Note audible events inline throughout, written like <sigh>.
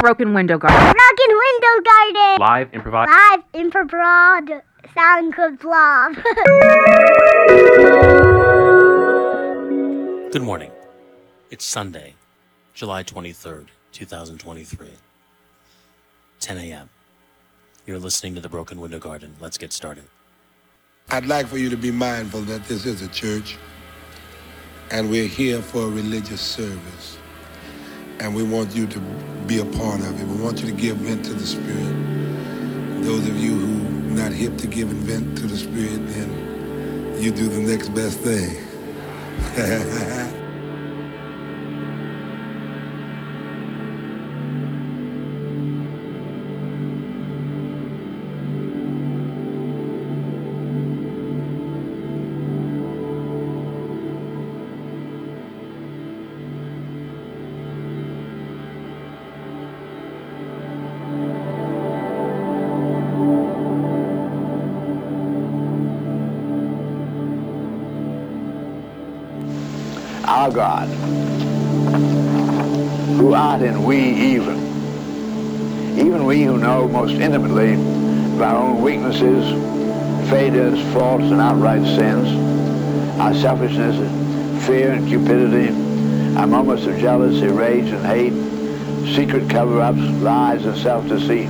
Broken Window Garden. Broken Window Garden. Live improvised. Live improv sound club love. <laughs> Good morning. It's Sunday, July 23rd, 2023. 10 a.m. You're listening to the Broken Window Garden. Let's get started. I'd like for you to be mindful that this is a church and we're here for a religious service. And we want you to be a part of it. We want you to give vent to the Spirit. Those of you who not hip to giving vent to the Spirit, then you do the next best thing. <laughs> our God, who art in we even, even we who know most intimately of our own weaknesses, failures, faults, and outright sins, our selfishness, fear and cupidity, our moments of jealousy, rage and hate, secret cover-ups, lies, and self-deceit.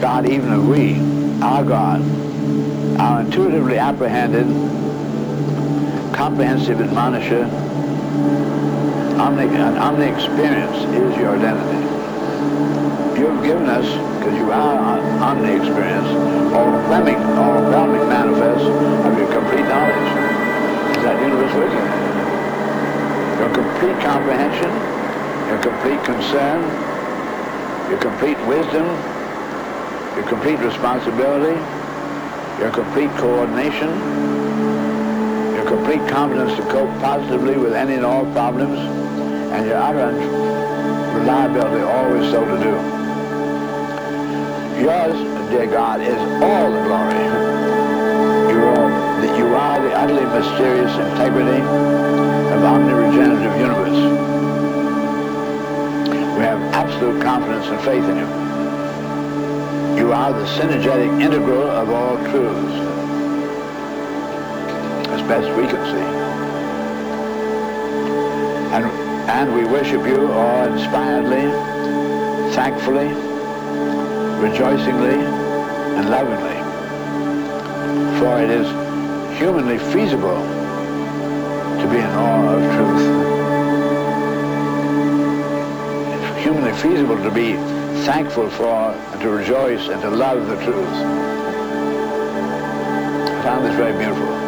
God, even of we, our God, our intuitively apprehended, comprehensive admonisher, omni, an omni-experience is your identity. You have given us, because you are omni-experience, overwhelming, overwhelming manifest of your complete knowledge. Is that universe with you? Your complete comprehension, your complete concern, your complete wisdom, your complete responsibility, your complete coordination, your complete confidence to cope positively with any and all problems, and your utter reliability always so to do. Yours, dear God, is all the glory. You are the, you are the utterly mysterious integrity of omni-regenerative universe. We have absolute confidence and faith in you. You are the synergetic integral of all truths as best we can see. And, and we worship you awe-inspiredly, thankfully, rejoicingly, and lovingly. For it is humanly feasible to be in awe of truth. It's humanly feasible to be thankful for and to rejoice and to love the truth. I found this very beautiful.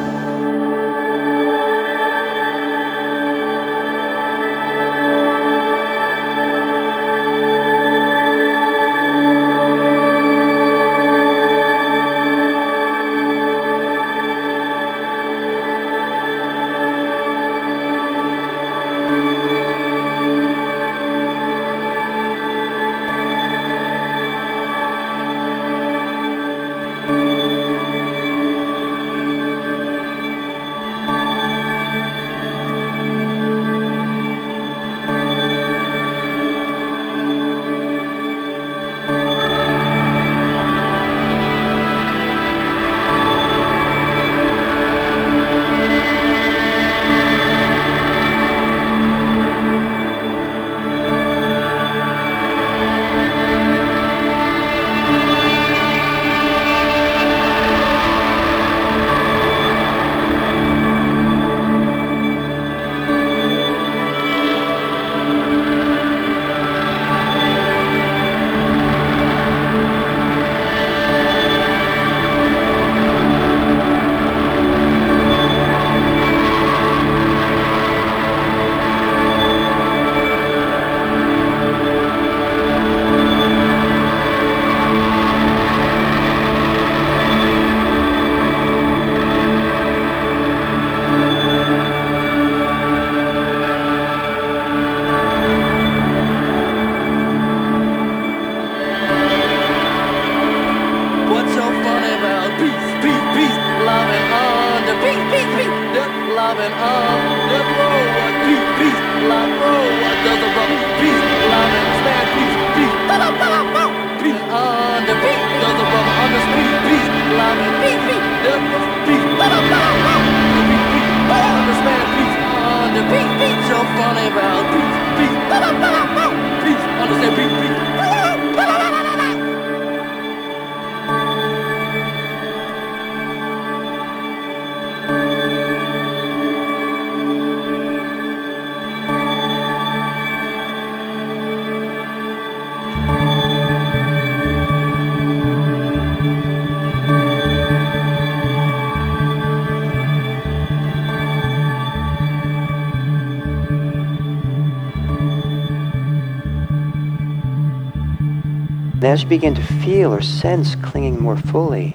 As you begin to feel or sense clinging more fully,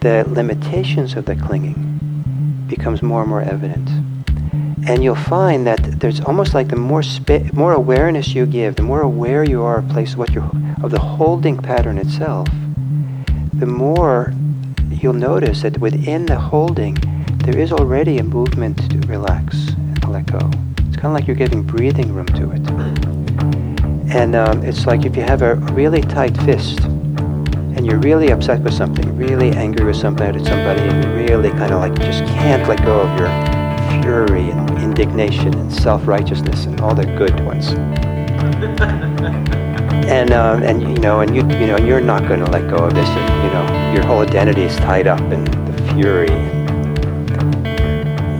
the limitations of the clinging becomes more and more evident. And you'll find that there's almost like the more spa- more awareness you give, the more aware you are of place what you of the holding pattern itself, the more you'll notice that within the holding there is already a movement to relax and let go. It's kind of like you're giving breathing room to it. And um, it's like if you have a really tight fist and you're really upset with something, really angry with something somebody, somebody, and you really kind of like just can't let go of your fury and indignation and self-righteousness and all the good ones. <laughs> and um, and you know, and you you know, you're not going to let go of this. And, you know, your whole identity is tied up in the fury.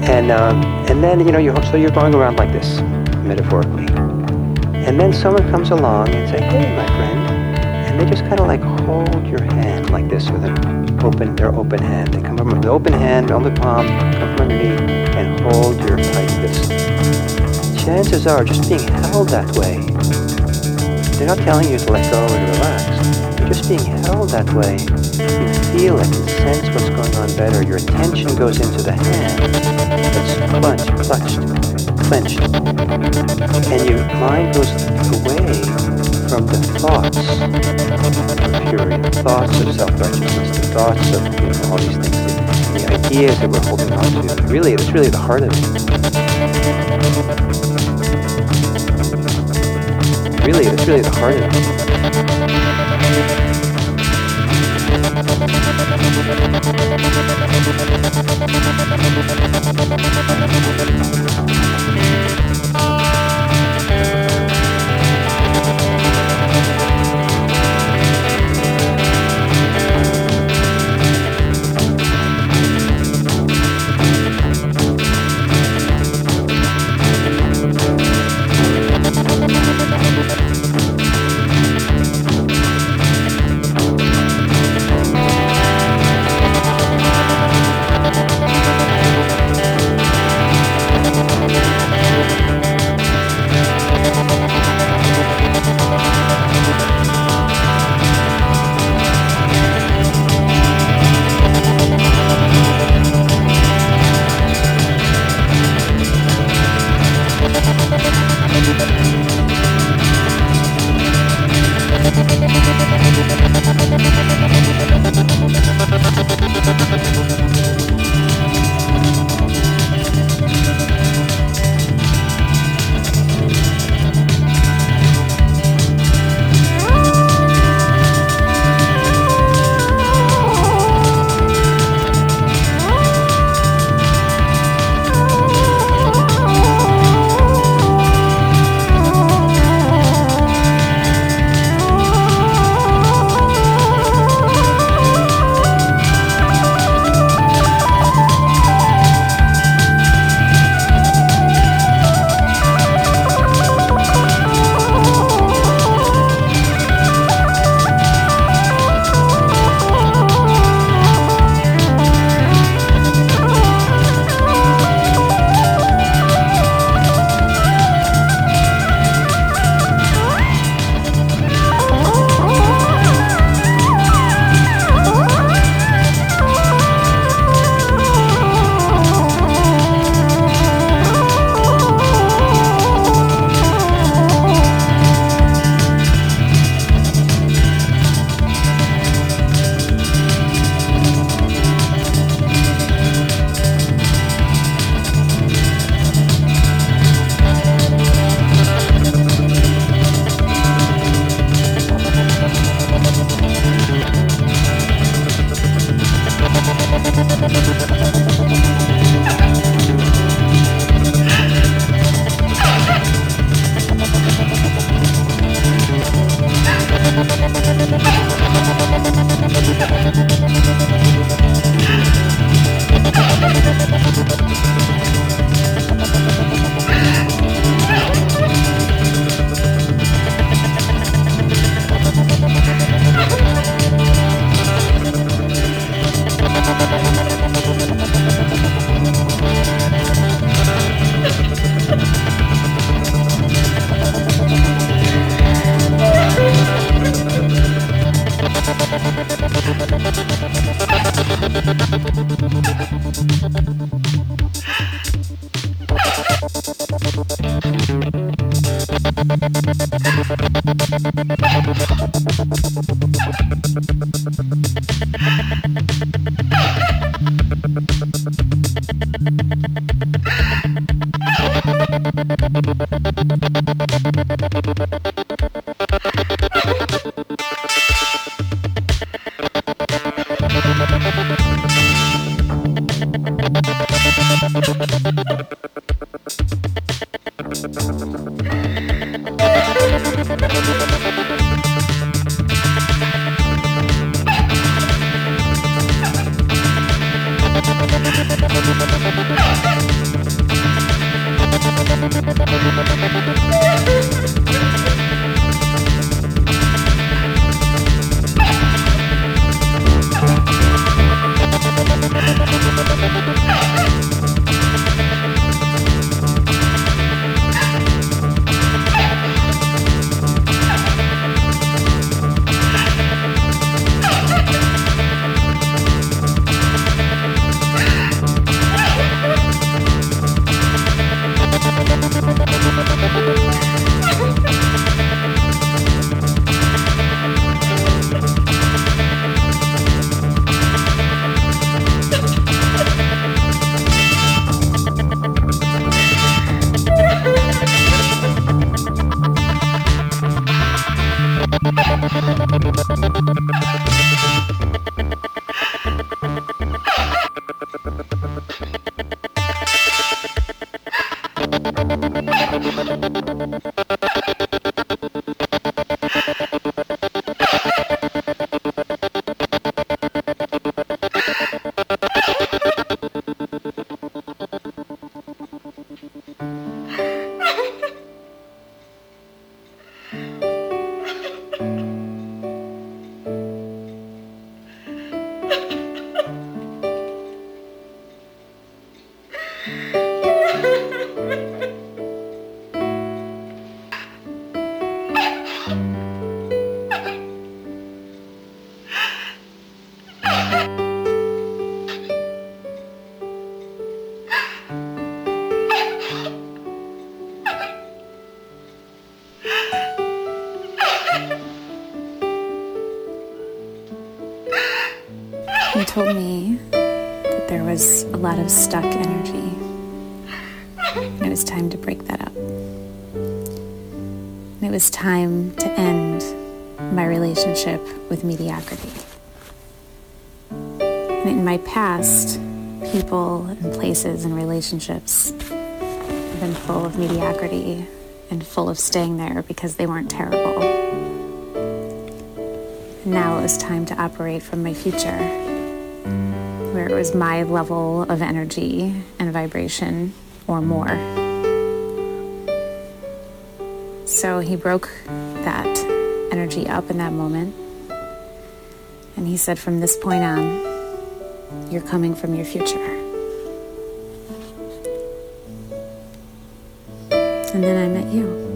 And um, and then you know, you're, so you're going around like this, metaphorically. And then someone comes along and say, "Hey, my friend," and they just kind of like hold your hand like this with an open, their open hand. They come from the open hand, on the palm, come from underneath, and hold your tight fist. Chances are, just being held that way, they're not telling you to let go and relax. Just being held that way. You feel it and sense what's going on better. Your attention goes into the hand that's clutched, clutched, clenched. And your mind goes away from the thoughts of fury, the thoughts of self-righteousness, the thoughts of you know, all these things, the, ideas that we're holding on to. Really, it's really the heart of it. Really, it's really the heart of it. Thank you. Of stuck energy. And it was time to break that up. And it was time to end my relationship with mediocrity. And in my past, people and places and relationships have been full of mediocrity and full of staying there because they weren't terrible. And now it was time to operate from my future, it was my level of energy and vibration or more. So he broke that energy up in that moment. And he said, from this point on, you're coming from your future. And then I met you.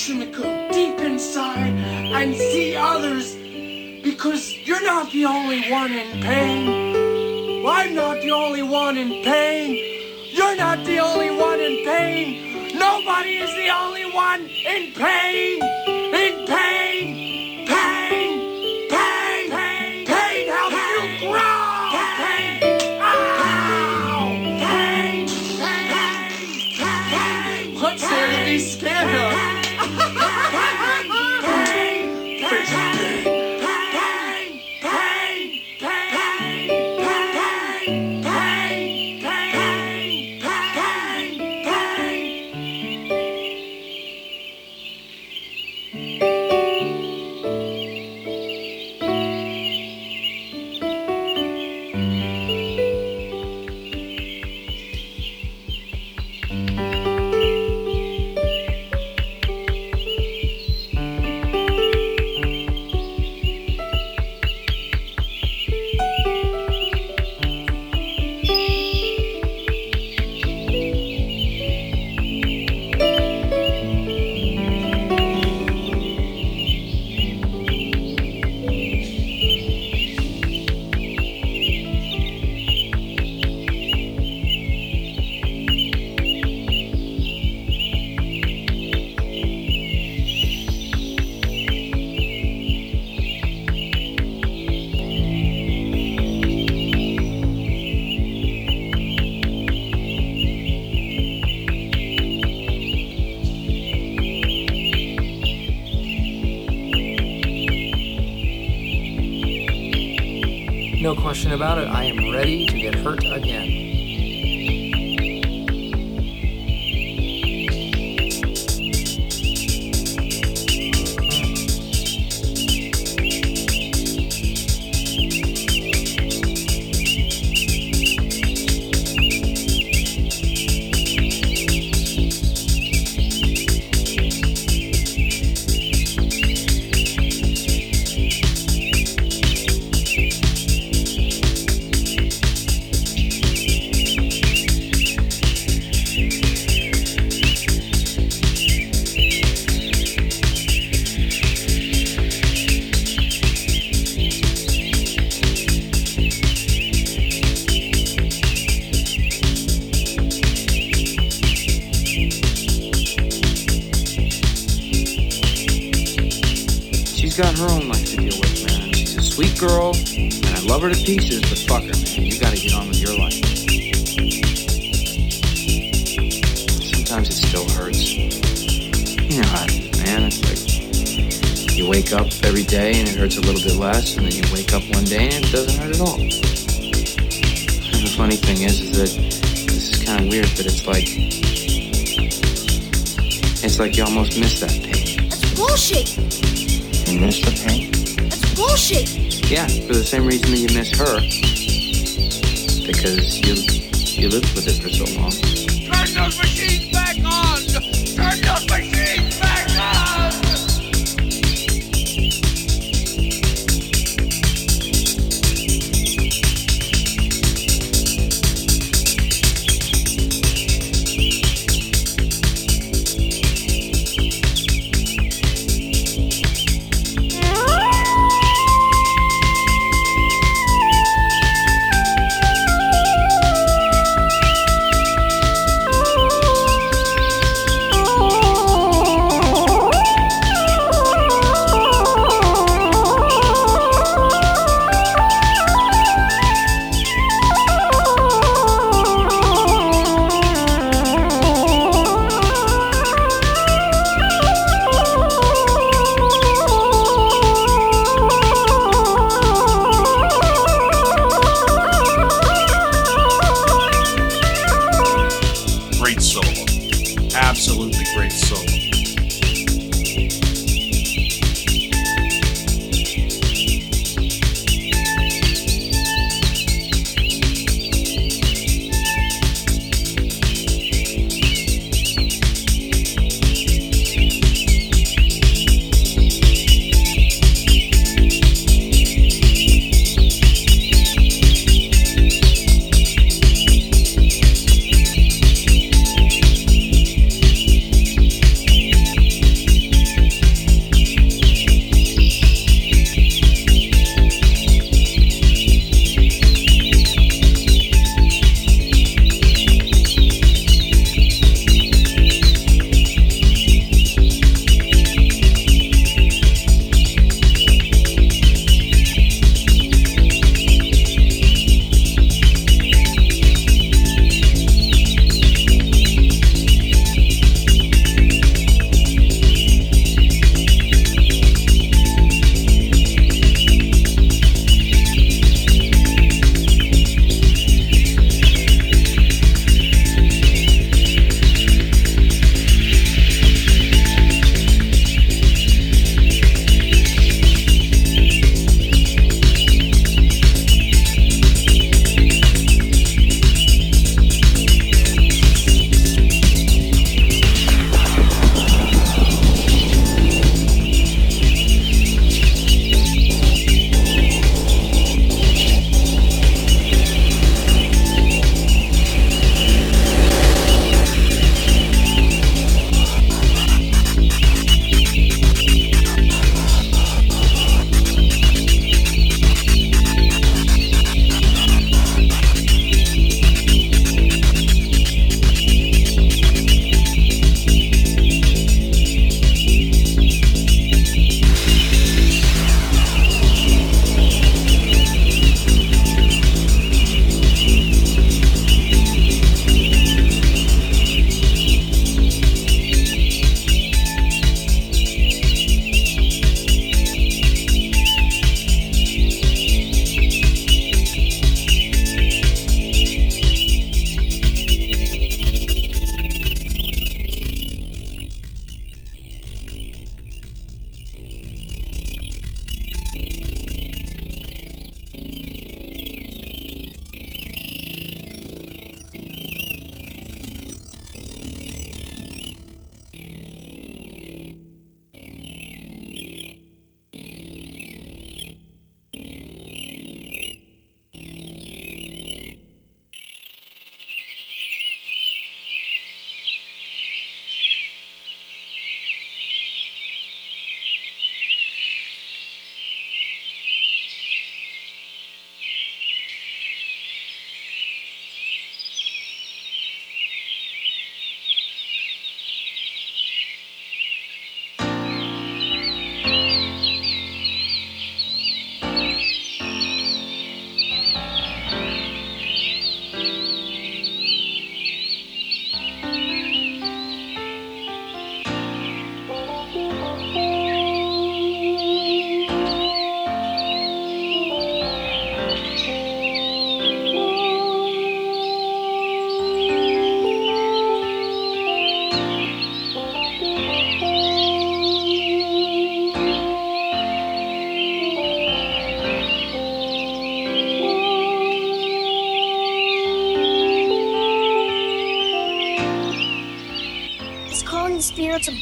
Reflection to go deep inside and see others because you're not the only one in pain. I'm not the only one in pain. You're not the only one in pain. Nobody is the only one in pain. In pain. Question about it, I am ready to get hurt again. Sweet girl, and I love her to pieces, but fuck her, man. You gotta get on with your life. Sometimes it still hurts. You know how it is, man. It's like you wake up every day and it hurts a little bit less, and then you wake up one day and it doesn't hurt at all. And the funny thing is, is that this is kind of weird, but it's like it's like you almost miss that pain. That's bullshit. You miss the pain. That's bullshit. Yeah, for the same reason that you miss her. Because you you lived with it for so long. Turn those machines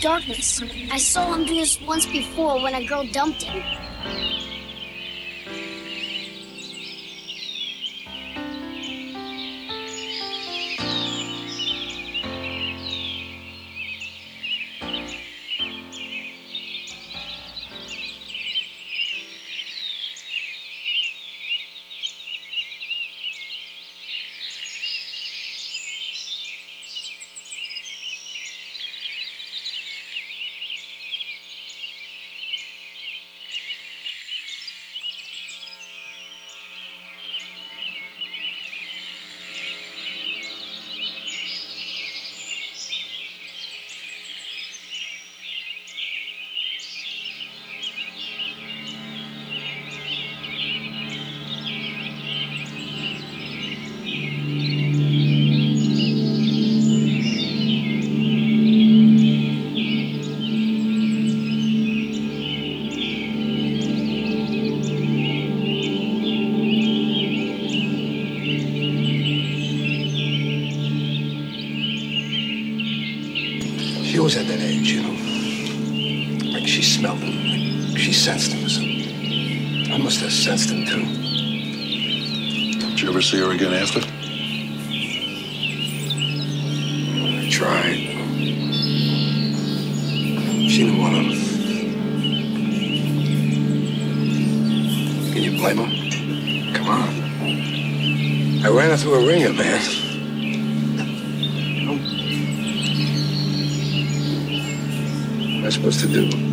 darkness. I saw him do this once before when a girl dumped him. She didn't want him. Can you blame her? Come on. I ran her through a wringer, man. What am I supposed to do?